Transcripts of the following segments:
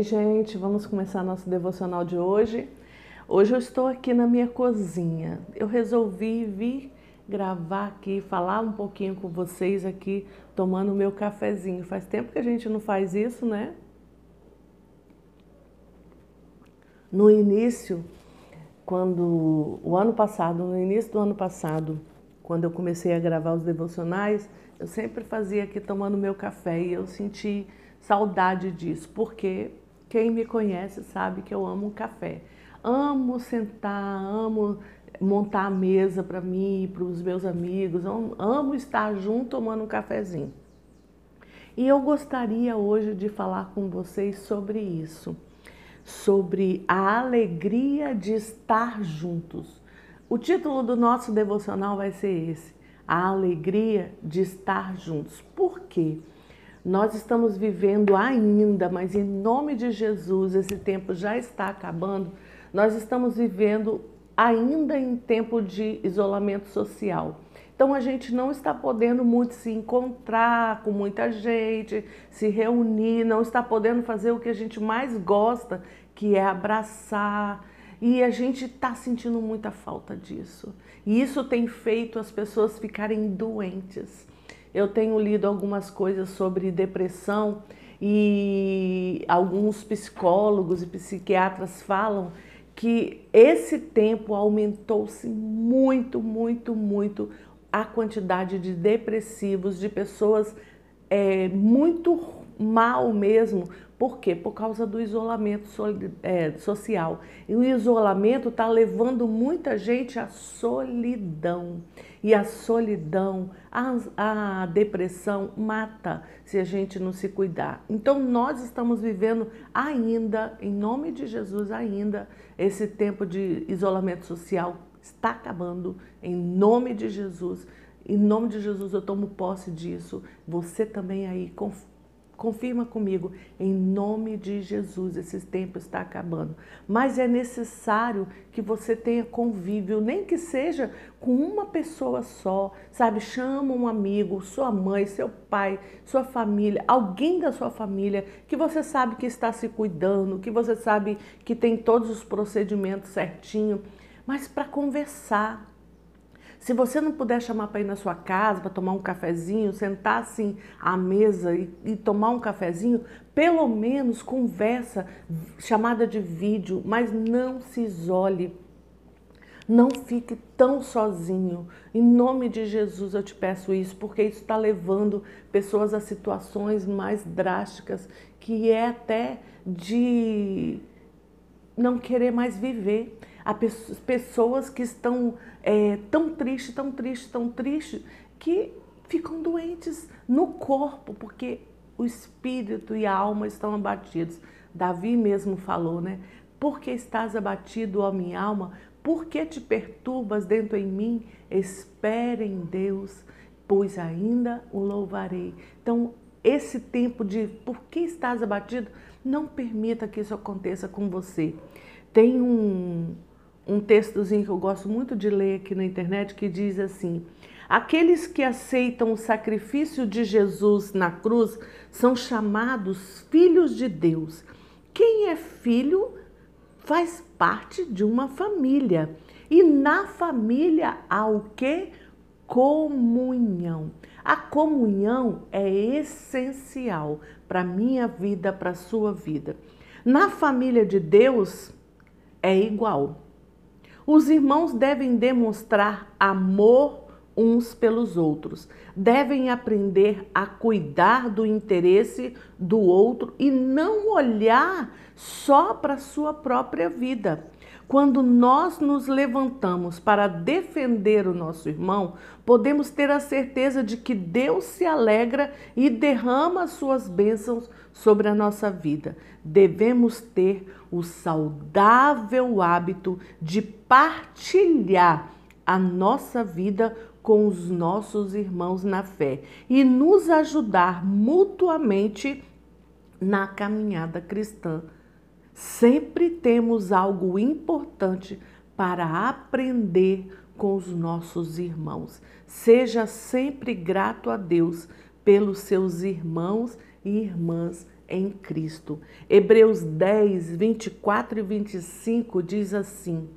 Oi, gente, vamos começar nosso devocional de hoje. Hoje eu estou aqui na minha cozinha. Eu resolvi vir gravar aqui, falar um pouquinho com vocês aqui, tomando meu cafezinho. Faz tempo que a gente não faz isso, né? No início, quando o ano passado, no início do ano passado, quando eu comecei a gravar os devocionais, eu sempre fazia aqui tomando meu café e eu senti saudade disso, porque quem me conhece sabe que eu amo um café. Amo sentar, amo montar a mesa para mim, para os meus amigos, amo, amo estar junto tomando um cafezinho. E eu gostaria hoje de falar com vocês sobre isso, sobre a alegria de estar juntos. O título do nosso devocional vai ser esse: A alegria de estar juntos. Por quê? Nós estamos vivendo ainda, mas em nome de Jesus, esse tempo já está acabando. Nós estamos vivendo ainda em tempo de isolamento social. Então a gente não está podendo muito se encontrar com muita gente, se reunir, não está podendo fazer o que a gente mais gosta, que é abraçar. E a gente está sentindo muita falta disso. E isso tem feito as pessoas ficarem doentes. Eu tenho lido algumas coisas sobre depressão e alguns psicólogos e psiquiatras falam que esse tempo aumentou-se muito, muito, muito a quantidade de depressivos, de pessoas é, muito mal mesmo. Por quê? Por causa do isolamento é, social. E o isolamento está levando muita gente à solidão. E a solidão, a, a depressão mata se a gente não se cuidar. Então nós estamos vivendo ainda, em nome de Jesus, ainda, esse tempo de isolamento social está acabando, em nome de Jesus. Em nome de Jesus eu tomo posse disso. Você também aí, Confirma comigo, em nome de Jesus, esse tempo está acabando. Mas é necessário que você tenha convívio, nem que seja com uma pessoa só, sabe? Chama um amigo, sua mãe, seu pai, sua família, alguém da sua família que você sabe que está se cuidando, que você sabe que tem todos os procedimentos certinho, mas para conversar, se você não puder chamar para ir na sua casa, para tomar um cafezinho, sentar assim à mesa e, e, tomar um cafezinho, pelo menos conversa, chamada de vídeo, mas não se isole. Não fique tão sozinho. Em nome de Jesus eu te peço isso, porque isso está levando pessoas a situações mais drásticas, que é até de não querer mais viver. Há pessoas que estão é, tão tristes, tão tristes, tão tristes, que ficam doentes no corpo, porque o espírito e a alma estão abatidos. Davi mesmo falou, né? Porque estás abatido, ó minha alma? Por que te perturbas dentro em mim? Espere em Deus, pois ainda o louvarei. Então, esse tempo de por que estás abatido, não permita que isso aconteça com você. Tem um, um textozinho que eu gosto muito de ler aqui na internet que diz assim: Aqueles que aceitam o sacrifício de Jesus na cruz são chamados filhos de Deus. Quem é filho faz parte de uma família. E na família há o que? Comunhão. A comunhão é essencial para a minha vida, para a sua vida. Na família de Deus é igual. Os irmãos devem demonstrar amor uns pelos outros, devem aprender a cuidar do interesse do outro e não olhar só para sua própria vida. Quando nós nos levantamos para defender o nosso irmão, podemos ter a certeza de que Deus se alegra e derrama as suas bênçãos sobre a nossa vida. Devemos ter o saudável hábito de partilhar a nossa vida com os nossos irmãos na fé e nos ajudar mutuamente na caminhada cristã Sempre temos algo importante para aprender com os nossos irmãos. Seja sempre grato a Deus pelos seus irmãos e irmãs em Cristo. Hebreus 10, 24 e 25 diz assim: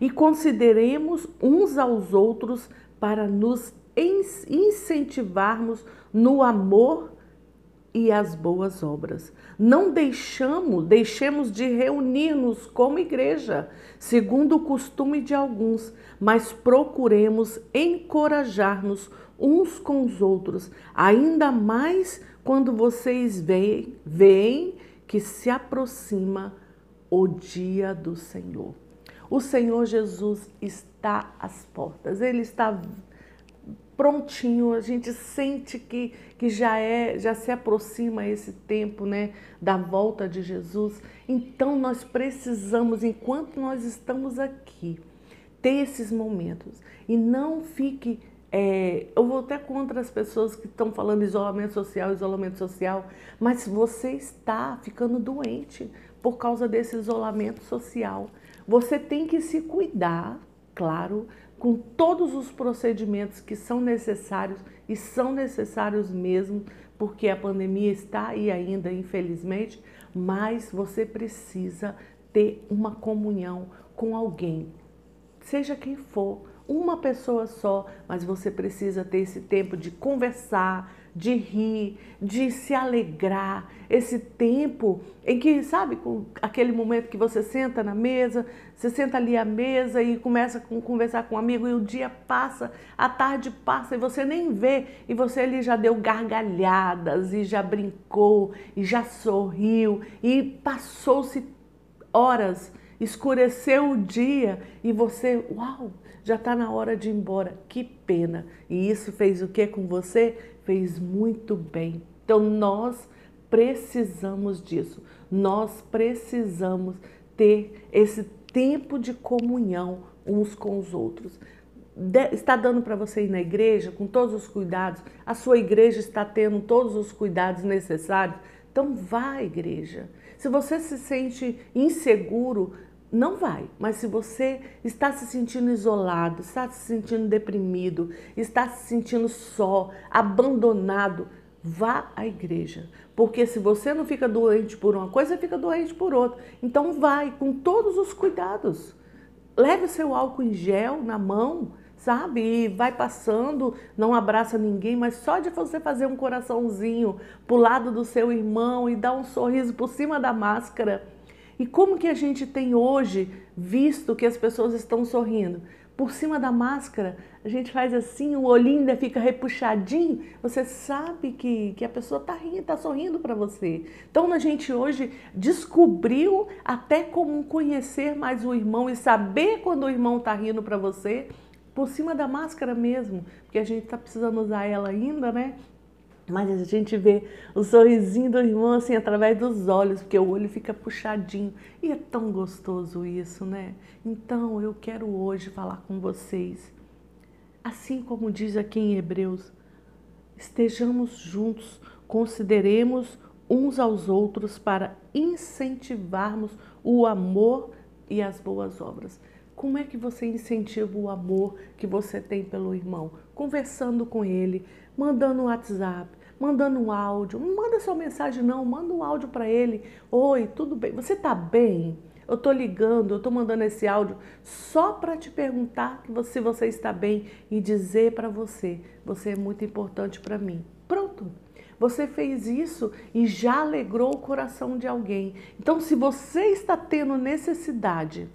E consideremos uns aos outros para nos incentivarmos no amor e as boas obras. Não deixamos, deixemos de reunir-nos como igreja, segundo o costume de alguns, mas procuremos encorajar-nos uns com os outros, ainda mais quando vocês veem, veem que se aproxima o dia do Senhor. O Senhor Jesus está às portas, ele está prontinho, a gente sente que, que já é, já se aproxima esse tempo, né, da volta de Jesus. Então nós precisamos, enquanto nós estamos aqui, ter esses momentos e não fique é, eu vou até contra as pessoas que estão falando isolamento social, isolamento social, mas você está ficando doente por causa desse isolamento social, você tem que se cuidar, claro, com todos os procedimentos que são necessários e são necessários mesmo, porque a pandemia está aí ainda, infelizmente, mas você precisa ter uma comunhão com alguém, seja quem for uma pessoa só, mas você precisa ter esse tempo de conversar, de rir, de se alegrar, esse tempo em que, sabe, com aquele momento que você senta na mesa, você senta ali à mesa e começa a conversar com um amigo e o dia passa, a tarde passa e você nem vê. E você ali já deu gargalhadas e já brincou e já sorriu e passou-se horas, escureceu o dia e você, uau, já está na hora de ir embora. Que pena. E isso fez o que com você? Fez muito bem. Então nós precisamos disso. Nós precisamos ter esse tempo de comunhão uns com os outros. está dando para você ir na igreja com todos os cuidados? A sua igreja está tendo todos os cuidados necessários? Então vá à igreja. Se você se sente inseguro, não vai. Mas se você está se sentindo isolado, está se sentindo deprimido, está se sentindo só, abandonado, vá à igreja. Porque se você não fica doente por uma coisa, fica doente por outra. Então vai com todos os cuidados. Leve seu álcool em gel na mão, sabe? E vai passando, não abraça ninguém, mas só de você fazer um coraçãozinho pro lado do seu irmão e dar um sorriso por cima da máscara, e como que a gente tem hoje visto que as pessoas estão sorrindo? Por cima da máscara, a gente faz assim, o olhinho ainda fica repuxadinho, você sabe que, que a pessoa está rindo, está sorrindo para você. Então a gente hoje descobriu até como conhecer mais o irmão e saber quando o irmão está rindo para você, por cima da máscara mesmo, porque a gente está precisando usar ela ainda, né? Mas a gente vê o sorrisinho do irmão assim através dos olhos, porque o olho fica puxadinho. E é tão gostoso isso, né? Então eu quero hoje falar com vocês. Assim como diz aqui em Hebreus, estejamos juntos, consideremos uns aos outros para incentivarmos o amor e as boas obras. Como é que você incentiva o amor que você tem pelo irmão? Conversando com ele, mandando um WhatsApp, mandando um áudio. Não manda só mensagem, não, manda um áudio para ele. Oi, tudo bem? Você tá bem? Eu tô ligando, eu tô mandando esse áudio só para te perguntar se você está bem e dizer para você, você é muito importante para mim. Pronto. Você fez isso e já alegrou o coração de alguém. Então, se você está tendo necessidade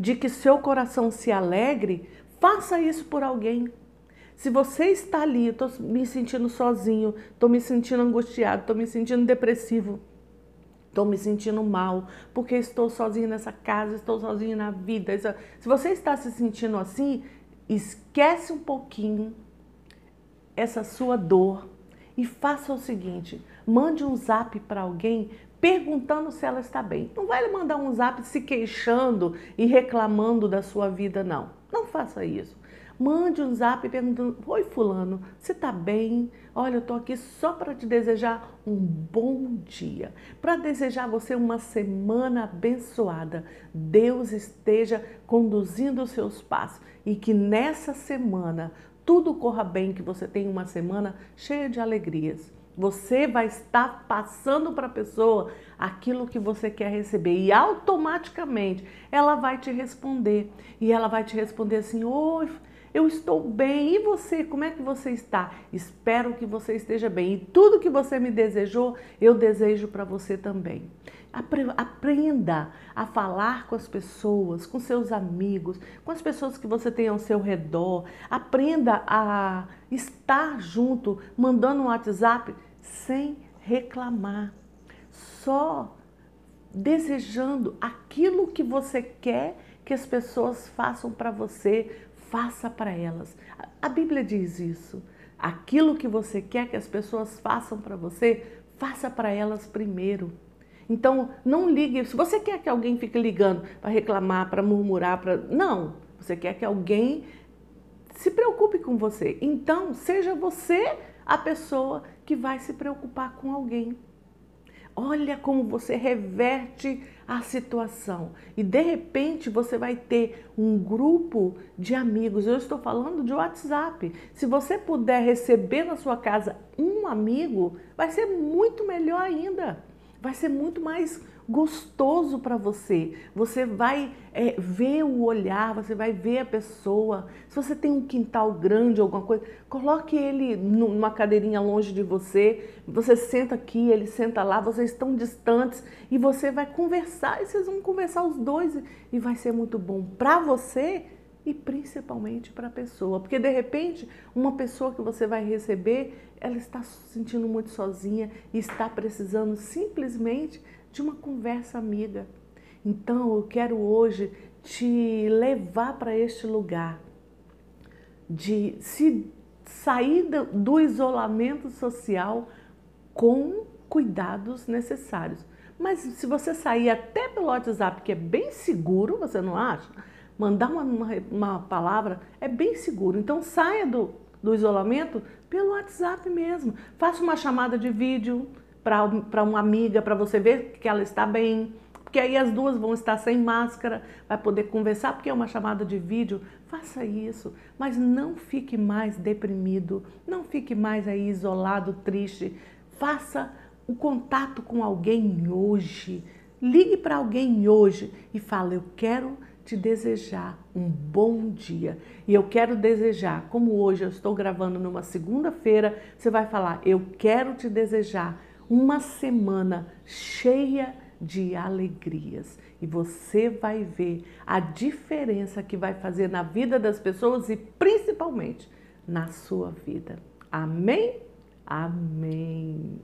de que seu coração se alegre, faça isso por alguém. Se você está ali, eu estou me sentindo sozinho, estou me sentindo angustiado, estou me sentindo depressivo, estou me sentindo mal, porque estou sozinho nessa casa, estou sozinho na vida. Se você está se sentindo assim, esquece um pouquinho essa sua dor e faça o seguinte: mande um zap para alguém perguntando se ela está bem. Não vai mandar um zap se queixando e reclamando da sua vida, não. Não faça isso. Mande um zap perguntando: Oi, Fulano, você está bem? Olha, eu estou aqui só para te desejar um bom dia, para desejar você uma semana abençoada. Deus esteja conduzindo os seus passos e que nessa semana tudo corra bem, que você tenha uma semana cheia de alegrias. Você vai estar passando para a pessoa aquilo que você quer receber e automaticamente ela vai te responder. E ela vai te responder assim: Oi, eu estou bem. E você, como é que você está? Espero que você esteja bem. E tudo que você me desejou, eu desejo para você também. Aprenda a falar com as pessoas, com seus amigos, com as pessoas que você tem ao seu redor. Aprenda a estar junto, mandando um WhatsApp sem reclamar, só desejando aquilo que você quer que as pessoas façam para você, faça para elas. A Bíblia diz isso. Aquilo que você quer que as pessoas façam para você, faça para elas primeiro. Então, não ligue. Se você quer que alguém fique ligando para reclamar, para murmurar, para. Não. Você quer que alguém se preocupe com você. Então, seja você a pessoa que vai se preocupar com alguém. Olha como você reverte a situação e de repente você vai ter um grupo de amigos. Eu estou falando de WhatsApp. Se você puder receber na sua casa um amigo, vai ser muito melhor ainda. Vai ser muito mais gostoso para você. Você vai é, ver o olhar, você vai ver a pessoa. Se você tem um quintal grande, alguma coisa, coloque ele numa cadeirinha longe de você. Você senta aqui, ele senta lá, vocês estão distantes e você vai conversar e vocês vão conversar os dois e vai ser muito bom para você e principalmente para a pessoa, porque de repente uma pessoa que você vai receber, ela está se sentindo muito sozinha e está precisando simplesmente de uma conversa amiga. Então eu quero hoje te levar para este lugar de se sair do isolamento social com cuidados necessários. Mas se você sair até pelo WhatsApp, que é bem seguro, você não acha? Mandar uma, uma, uma palavra é bem seguro. Então saia do, do isolamento pelo WhatsApp mesmo. Faça uma chamada de vídeo, para uma amiga, para você ver que ela está bem, porque aí as duas vão estar sem máscara, vai poder conversar, porque é uma chamada de vídeo. Faça isso, mas não fique mais deprimido, não fique mais aí isolado, triste. Faça o contato com alguém hoje. Ligue para alguém hoje e fale: Eu quero te desejar um bom dia. E eu quero desejar, como hoje eu estou gravando numa segunda-feira, você vai falar: Eu quero te desejar uma semana cheia de alegrias e você vai ver a diferença que vai fazer na vida das pessoas e principalmente na sua vida. Amém? Amém.